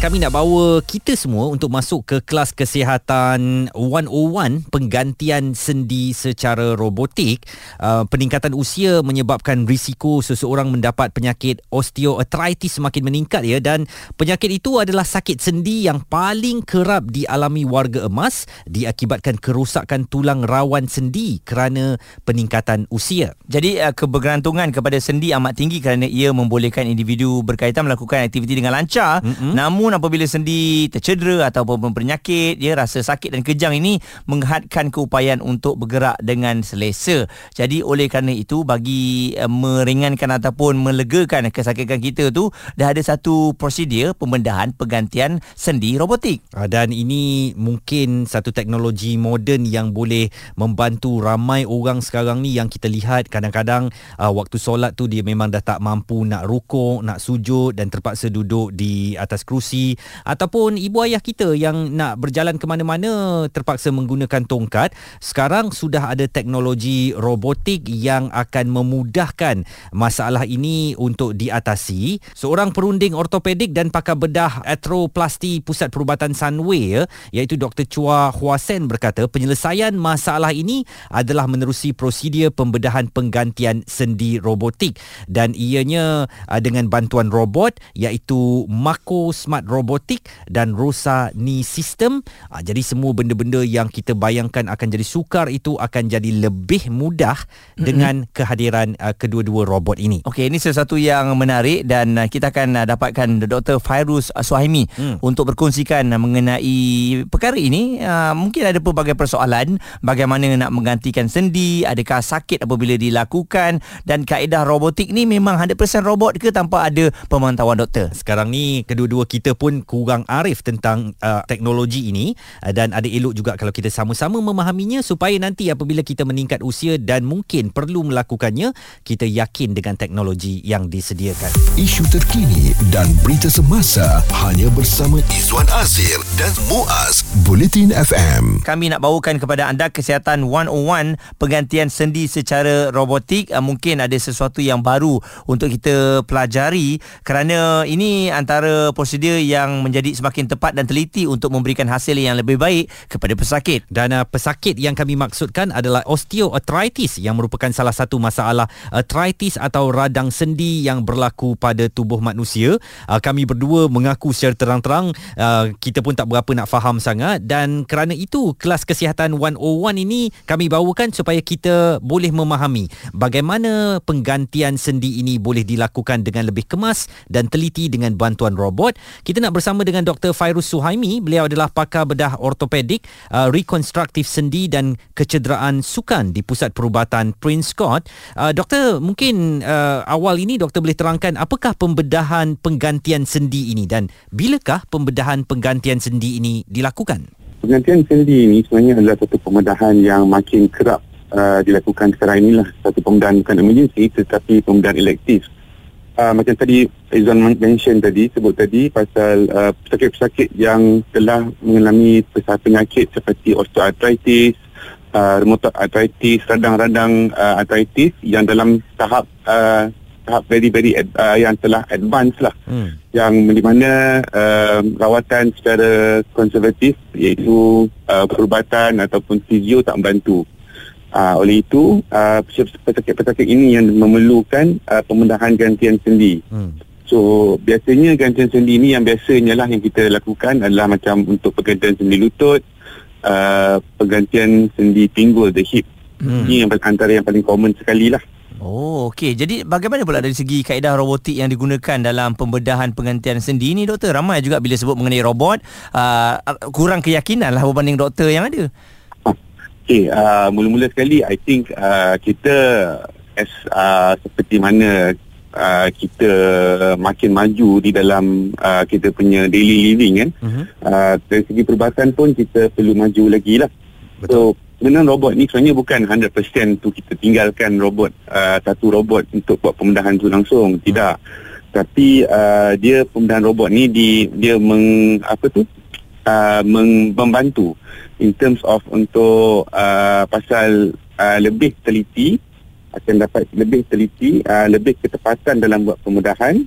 kami nak bawa kita semua untuk masuk ke kelas kesihatan 101 penggantian sendi secara robotik. Uh, peningkatan usia menyebabkan risiko seseorang mendapat penyakit osteoarthritis semakin meningkat ya dan penyakit itu adalah sakit sendi yang paling kerap dialami warga emas diakibatkan kerosakan tulang rawan sendi kerana peningkatan usia. Jadi uh, kebergantungan kepada sendi amat tinggi kerana ia membolehkan individu berkaitan melakukan aktiviti dengan lancar. Mm-hmm. Namun Namun apabila sendi tercedera ataupun berpenyakit, dia rasa sakit dan kejang ini menghadkan keupayaan untuk bergerak dengan selesa. Jadi oleh kerana itu bagi uh, meringankan ataupun melegakan kesakitan kita tu dah ada satu prosedur pembedahan penggantian sendi robotik. Ah, dan ini mungkin satu teknologi moden yang boleh membantu ramai orang sekarang ni yang kita lihat kadang-kadang uh, waktu solat tu dia memang dah tak mampu nak rukuk, nak sujud dan terpaksa duduk di atas kerusi ataupun ibu ayah kita yang nak berjalan ke mana-mana terpaksa menggunakan tongkat sekarang sudah ada teknologi robotik yang akan memudahkan masalah ini untuk diatasi. Seorang perunding ortopedik dan pakar bedah arthroplasty pusat perubatan Sunway ya, iaitu Dr Chua Hua Sen berkata penyelesaian masalah ini adalah menerusi prosedur pembedahan penggantian sendi robotik. Dan ianya uh, dengan bantuan robot iaitu Mako Smart robotik dan rosa ni sistem uh, jadi semua benda-benda yang kita bayangkan akan jadi sukar itu akan jadi lebih mudah mm-hmm. dengan kehadiran uh, kedua-dua robot ini okey ini sesuatu yang menarik dan uh, kita akan uh, dapatkan Dr Fairuz Suhaimi mm. untuk berkongsikan uh, mengenai perkara ini uh, mungkin ada pelbagai persoalan bagaimana nak menggantikan sendi adakah sakit apabila dilakukan dan kaedah robotik ni memang 100% robot ke tanpa ada pemantauan doktor sekarang ni kedua-dua kita pun kurang arif tentang uh, teknologi ini uh, dan ada elok juga kalau kita sama-sama memahaminya supaya nanti apabila kita meningkat usia dan mungkin perlu melakukannya kita yakin dengan teknologi yang disediakan. Isu terkini dan berita semasa hanya bersama Izwan Azir dan Muaz Bulletin FM. Kami nak bawakan kepada anda kesihatan 101 penggantian sendi secara robotik uh, mungkin ada sesuatu yang baru untuk kita pelajari kerana ini antara prosedur yang menjadi semakin tepat dan teliti untuk memberikan hasil yang lebih baik kepada pesakit. Dan uh, pesakit yang kami maksudkan adalah osteoarthritis yang merupakan salah satu masalah arthritis atau radang sendi yang berlaku pada tubuh manusia. Uh, kami berdua mengaku secara terang-terang uh, kita pun tak berapa nak faham sangat dan kerana itu kelas kesihatan 101 ini kami bawakan supaya kita boleh memahami bagaimana penggantian sendi ini boleh dilakukan dengan lebih kemas dan teliti dengan bantuan robot. Kita nak bersama dengan Dr. Fairuz Suhaimi. Beliau adalah pakar bedah ortopedik, uh, rekonstruktif sendi dan kecederaan sukan di Pusat Perubatan Prince Scott. Uh, doktor, mungkin uh, awal ini doktor boleh terangkan apakah pembedahan penggantian sendi ini dan bilakah pembedahan penggantian sendi ini dilakukan? Penggantian sendi ini sebenarnya adalah satu pembedahan yang makin kerap uh, dilakukan sekarang inilah. Satu pembedahan bukan emergency tetapi pembedahan elektif uh, macam tadi Izan mention tadi sebut tadi pasal uh, pesakit-pesakit yang telah mengalami penyakit seperti osteoarthritis, uh, rheumatoid arthritis, radang-radang uh, arthritis yang dalam tahap uh, tahap very very ad, uh, yang telah advance lah hmm. yang di mana uh, rawatan secara konservatif iaitu uh, perubatan ataupun fizio tak membantu. Uh, oleh itu, uh, pesakit-pesakit ini yang memerlukan uh, pembedahan gantian sendi. Hmm. So, biasanya gantian sendi ini yang biasanya lah yang kita lakukan adalah macam untuk pergantian sendi lutut, uh, pergantian sendi pinggul, the hip. Hmm. Ini yang antara yang paling common sekali lah. Oh, okey. Jadi bagaimana pula dari segi kaedah robotik yang digunakan dalam pembedahan penggantian sendi ini, doktor? Ramai juga bila sebut mengenai robot, uh, kurang keyakinan lah berbanding doktor yang ada. Okay, uh, mula-mula sekali I think uh, kita as uh, seperti mana uh, kita makin maju di dalam uh, kita punya daily living kan. Uh-huh. Uh, dari segi perubatan pun kita perlu maju lagi lah. Betul. So, Sebenarnya robot ni sebenarnya bukan 100% tu kita tinggalkan robot uh, satu robot untuk buat pembedahan tu langsung tidak hmm. tapi uh, dia pembedahan robot ni di dia meng apa tu uh, meng, membantu in terms of untuk uh, pasal uh, lebih teliti akan dapat lebih teliti, uh, lebih ketepatan dalam buat pemudahan,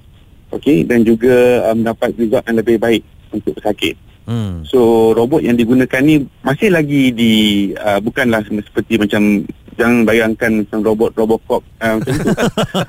okey dan juga uh, mendapat result yang lebih baik untuk pesakit. Hmm. So robot yang digunakan ni masih lagi di uh, bukanlah seperti macam jangan bayangkan macam robot Robocop uh, macam tu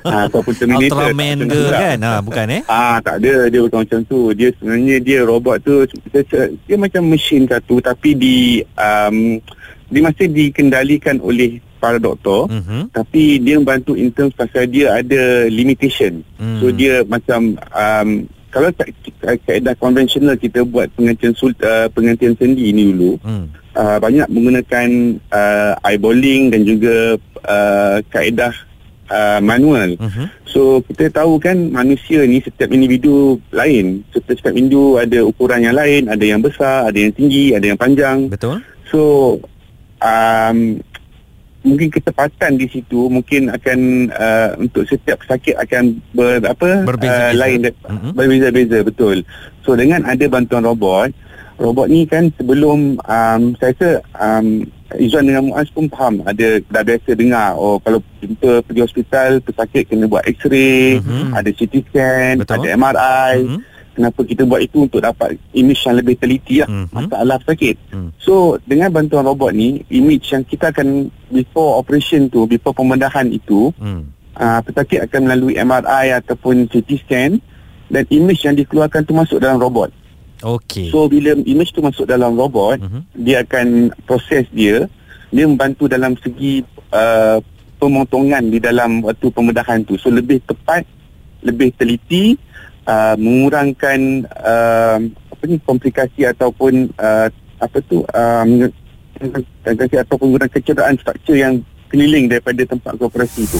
uh, ataupun Terminator Ultraman tak ke tu lah. kan? Ha, bukan eh? Ah tak ada dia bukan macam tu. Dia sebenarnya dia robot tu dia, dia macam mesin satu tapi di um, dia masih dikendalikan oleh para doktor Mhm. tapi dia membantu in terms pasal dia ada limitation. Hmm. So dia macam um, kalau ka- ka- kaedah konvensional kita buat pengantian sul, uh, pengantian sendi ni dulu Hmm. Uh, banyak menggunakan uh, eyeballing dan juga uh, kaedah uh, manual. Mhm. So kita tahu kan manusia ni setiap individu lain. Setiap, setiap individu ada ukuran yang lain, ada yang besar, ada yang tinggi, ada yang panjang. Betul? So um, mungkin ketepatan di situ mungkin akan uh, untuk setiap pesakit akan ber, apa uh, lain Mhm. berbeza-beza betul. So dengan ada bantuan robot, robot ni kan sebelum um, saya rasa um, Izzuan dengan Muaz pun faham ada dah biasa dengar oh kalau jumpa pergi hospital pesakit kena buat x-ray, Mhm. ada CT scan, Betul. ada MRI. Mhm. Kenapa kita buat itu untuk dapat image yang lebih teliti lah Mhm. masalah pesakit. Hmm. So dengan bantuan robot ni image yang kita akan before operation tu before pembedahan itu Hmm. uh, pesakit akan melalui MRI ataupun CT scan dan image yang dikeluarkan tu masuk dalam robot. Okey. So bila image tu masuk dalam robot Mhm. dia akan proses dia dia membantu dalam segi uh, pemotongan di dalam waktu pembedahan tu. So lebih tepat, lebih teliti, uh, mengurangkan uh, apa ni komplikasi ataupun uh, apa tu um, komplikasi ataupun mengurangkan kecederaan struktur yang keliling daripada tempat operasi tu.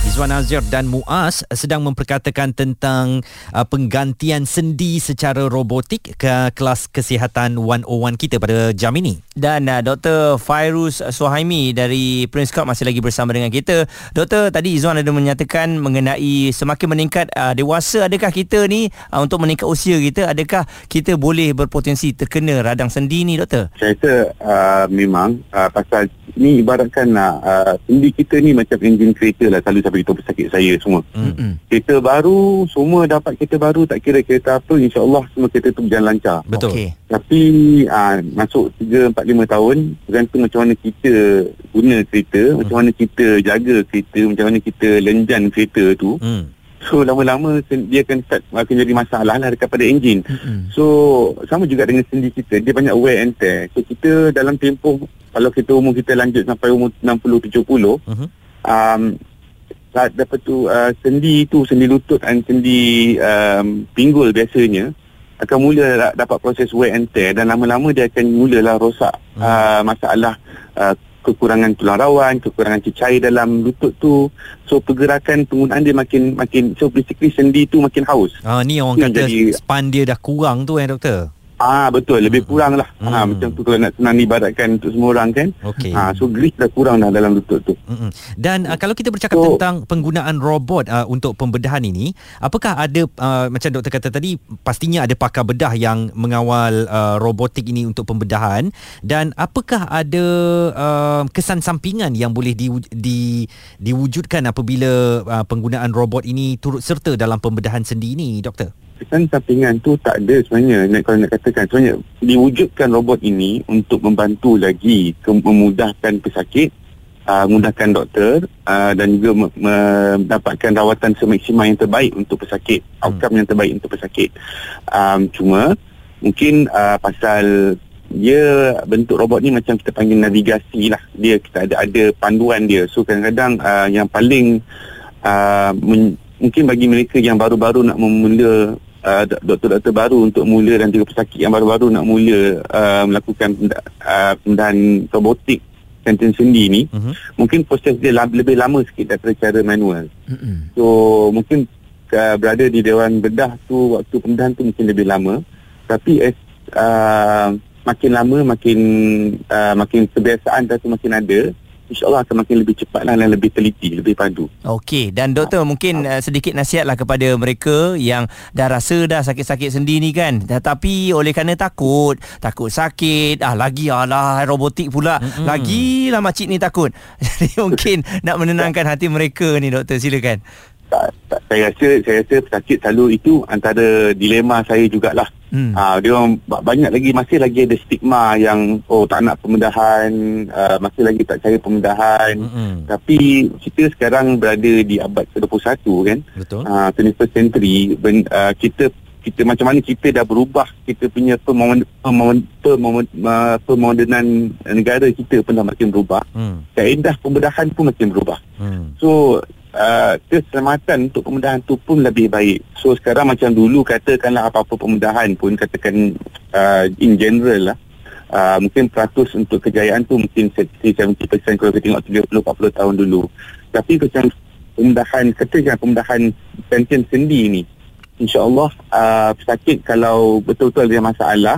Izwan Azir dan Muaz sedang memperkatakan tentang uh, penggantian sendi secara robotik ke kelas kesihatan 101 kita pada jam ini. Dan uh, Dr. Fairuz Suhaimi dari Prince Club masih lagi bersama dengan kita. Doktor, tadi Izzuan ada menyatakan mengenai semakin meningkat uh, dewasa adakah kita ni uh, untuk meningkat usia kita adakah kita boleh berpotensi terkena radang sendi ni doktor? Saya rasa uh, memang uh, pasal ni ibaratkan uh, sendi kita ni macam enjin kereta lah selalu saya beritahu pesakit saya semua. Hmm. Kereta baru, semua dapat kereta baru tak kira kereta apa insyaAllah semua kereta tu berjalan lancar. Betul. Okey. Tapi uh, masuk 3, 4, 5 tahun Bergantung macam mana kita guna kereta hmm. Macam mana kita jaga kereta Macam mana kita lenjan kereta tu Hmm. So lama-lama dia akan start akan jadi masalah lah dekat pada enjin Hmm. So sama juga dengan sendi kita Dia banyak wear and tear So kita dalam tempoh Kalau kita umur kita lanjut sampai umur 60-70 Mhm. um, la- dapat tu uh, sendi tu sendi lutut dan sendi um, pinggul biasanya akan mula da- dapat proses wear and tear dan lama-lama dia akan mulalah rosak Hmm. uh, masalah uh, kekurangan tulang rawan, kekurangan cecair dalam lutut tu. So pergerakan penggunaan dia makin makin so basically sendi tu makin haus. Ah ni orang Yang kata jadi- span dia dah kurang tu eh doktor. Ah betul lebih kurang lah. Hmm. Ha macam tu kalau nak senang ibaratkan untuk semua orang kan. Okey. Ha so grease dah kurang dah dalam lutut tu. Mm-mm. Dan uh, kalau kita bercakap So- tentang penggunaan robot uh, untuk pembedahan ini, apakah ada uh, macam doktor kata tadi pastinya ada pakar bedah yang mengawal uh, robotik ini untuk pembedahan dan apakah ada uh, kesan sampingan yang boleh di, di, diwujudkan apabila uh, penggunaan robot ini turut serta dalam pembedahan sendi ini doktor? Kesan sampingan tu tak ada sebenarnya. Nak, kalau nak katakan sebenarnya diwujudkan robot ini untuk membantu lagi ke, memudahkan pesakit uh, memudahkan doktor uh, dan juga me- mendapatkan rawatan semaksimal yang terbaik untuk pesakit Hmm. outcome yang terbaik untuk pesakit. Um, cuma mungkin uh, pasal dia bentuk robot ni macam kita panggil navigasi lah. Dia kita ada ada panduan dia. So kadang-kadang uh, yang paling uh, men- mungkin bagi mereka yang baru-baru nak memula uh, dok- doktor-doktor baru untuk mula dan juga pesakit yang baru-baru nak mula uh, melakukan uh, pembedahan robotik kantin sendi ni Mhm. mungkin proses dia la- lebih lama sikit daripada cara manual Hmm. so mungkin uh, berada di Dewan Bedah tu waktu pembedahan tu mungkin lebih lama tapi as, uh, makin lama makin uh, makin kebiasaan dah tu makin ada insyaAllah akan makin lebih cepat lah dan lebih teliti, lebih padu. Okey, dan doktor mungkin uh, sedikit nasihatlah kepada mereka yang dah rasa dah sakit-sakit sendi ni kan. Tetapi oleh kerana takut, takut sakit, ah lagi alah robotik pula. Mm-hmm. Lagilah makcik ni takut. Jadi mungkin nak menenangkan hati mereka ni doktor, silakan. Tak, tak, saya rasa saya rasa pesakit selalu itu antara dilema saya jugalah. Hmm. Uh, dia orang banyak lagi masih lagi ada stigma yang oh tak nak pembedahan, uh, masih lagi tak cari pembedahan. Hmm. Tapi kita sekarang berada di abad ke-21 kan. Betul. Uh, 21st century ben, uh, kita kita macam mana kita dah berubah kita punya pemodenan negara kita pun dah makin berubah. Hmm. Kaedah pembedahan pun makin berubah. Hmm. So uh, keselamatan untuk pemudahan tu pun lebih baik. So sekarang macam dulu katakanlah apa-apa pemudahan pun katakan uh, in general lah. Uh, mungkin peratus untuk kejayaan tu mungkin 70% kalau kita tengok 30-40 tahun dulu. Tapi macam pemudahan, katakan pemudahan pension sendi ni, insyaAllah uh, pesakit kalau betul-betul ada masalah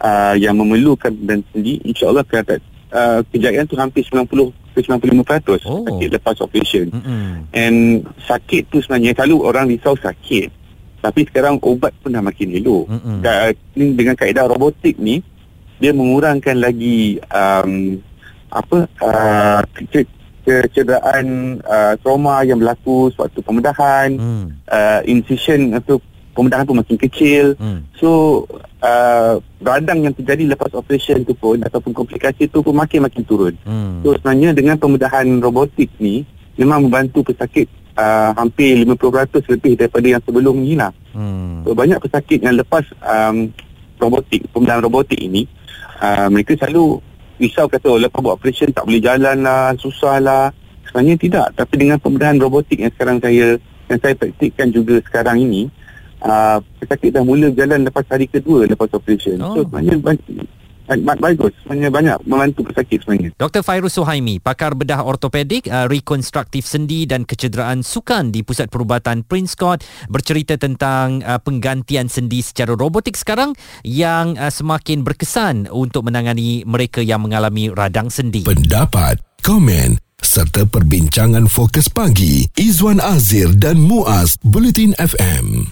uh, yang memerlukan dan sendi, insyaAllah kata, uh, kejayaan tu hampir 90 95% oh. sakit lepas operation. Mm-hmm. And sakit tu sebenarnya selalu orang risau sakit. Tapi sekarang obat pun dah makin elok. Mm-hmm. Dengan kaedah robotik ni dia mengurangkan lagi um, apa uh, kecederaan uh, trauma yang berlaku sewaktu pembedahan, mm. uh, incision atau pembedahan pun makin kecil. Hmm. So uh, radang yang terjadi lepas operation tu pun ataupun komplikasi tu pun makin-makin turun. Hmm. So sebenarnya dengan pembedahan robotik ni memang membantu pesakit uh, hampir 50% lebih daripada yang sebelum ni lah. Hmm. So banyak pesakit yang lepas um, robotik, pembedahan robotik ini uh, mereka selalu risau kata oh, lepas buat operation tak boleh jalan lah, susah lah. Sebenarnya tidak. Tapi dengan pembedahan robotik yang sekarang saya yang saya praktikkan juga sekarang ini, uh, pesakit dah mula jalan lepas hari kedua lepas operation. Oh. So sebenarnya bagus sebenarnya banyak membantu pesakit sebenarnya. Dr. Fairuz Suhaimi, pakar bedah ortopedik, uh, rekonstruktif sendi dan kecederaan sukan di Pusat Perubatan Prince Court bercerita tentang uh, penggantian sendi secara robotik sekarang yang uh, semakin berkesan untuk menangani mereka yang mengalami radang sendi. Pendapat, komen serta perbincangan fokus pagi Izwan Azir dan Muaz Bulletin FM.